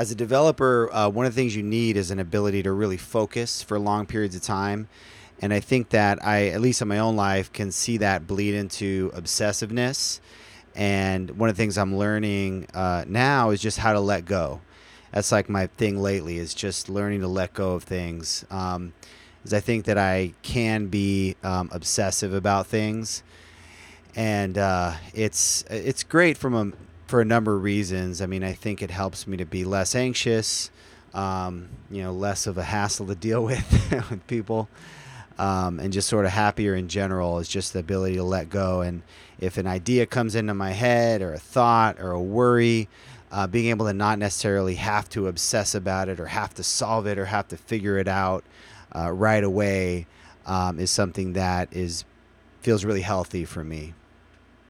as a developer, uh, one of the things you need is an ability to really focus for long periods of time. And I think that I, at least in my own life, can see that bleed into obsessiveness. And one of the things I'm learning uh, now is just how to let go. That's like my thing lately is just learning to let go of things. Um, is I think that I can be um, obsessive about things, and uh, it's it's great from a for a number of reasons. I mean, I think it helps me to be less anxious, um, you know, less of a hassle to deal with with people, um, and just sort of happier in general. Is just the ability to let go. And if an idea comes into my head, or a thought, or a worry, uh, being able to not necessarily have to obsess about it, or have to solve it, or have to figure it out uh, right away um, is something that is feels really healthy for me.